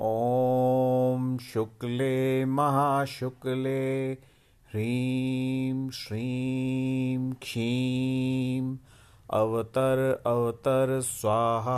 ॐ शुक्ले महाशुक्ले ह्रीं श्रीं क्षीं। अवतर अवतर स्वाहा।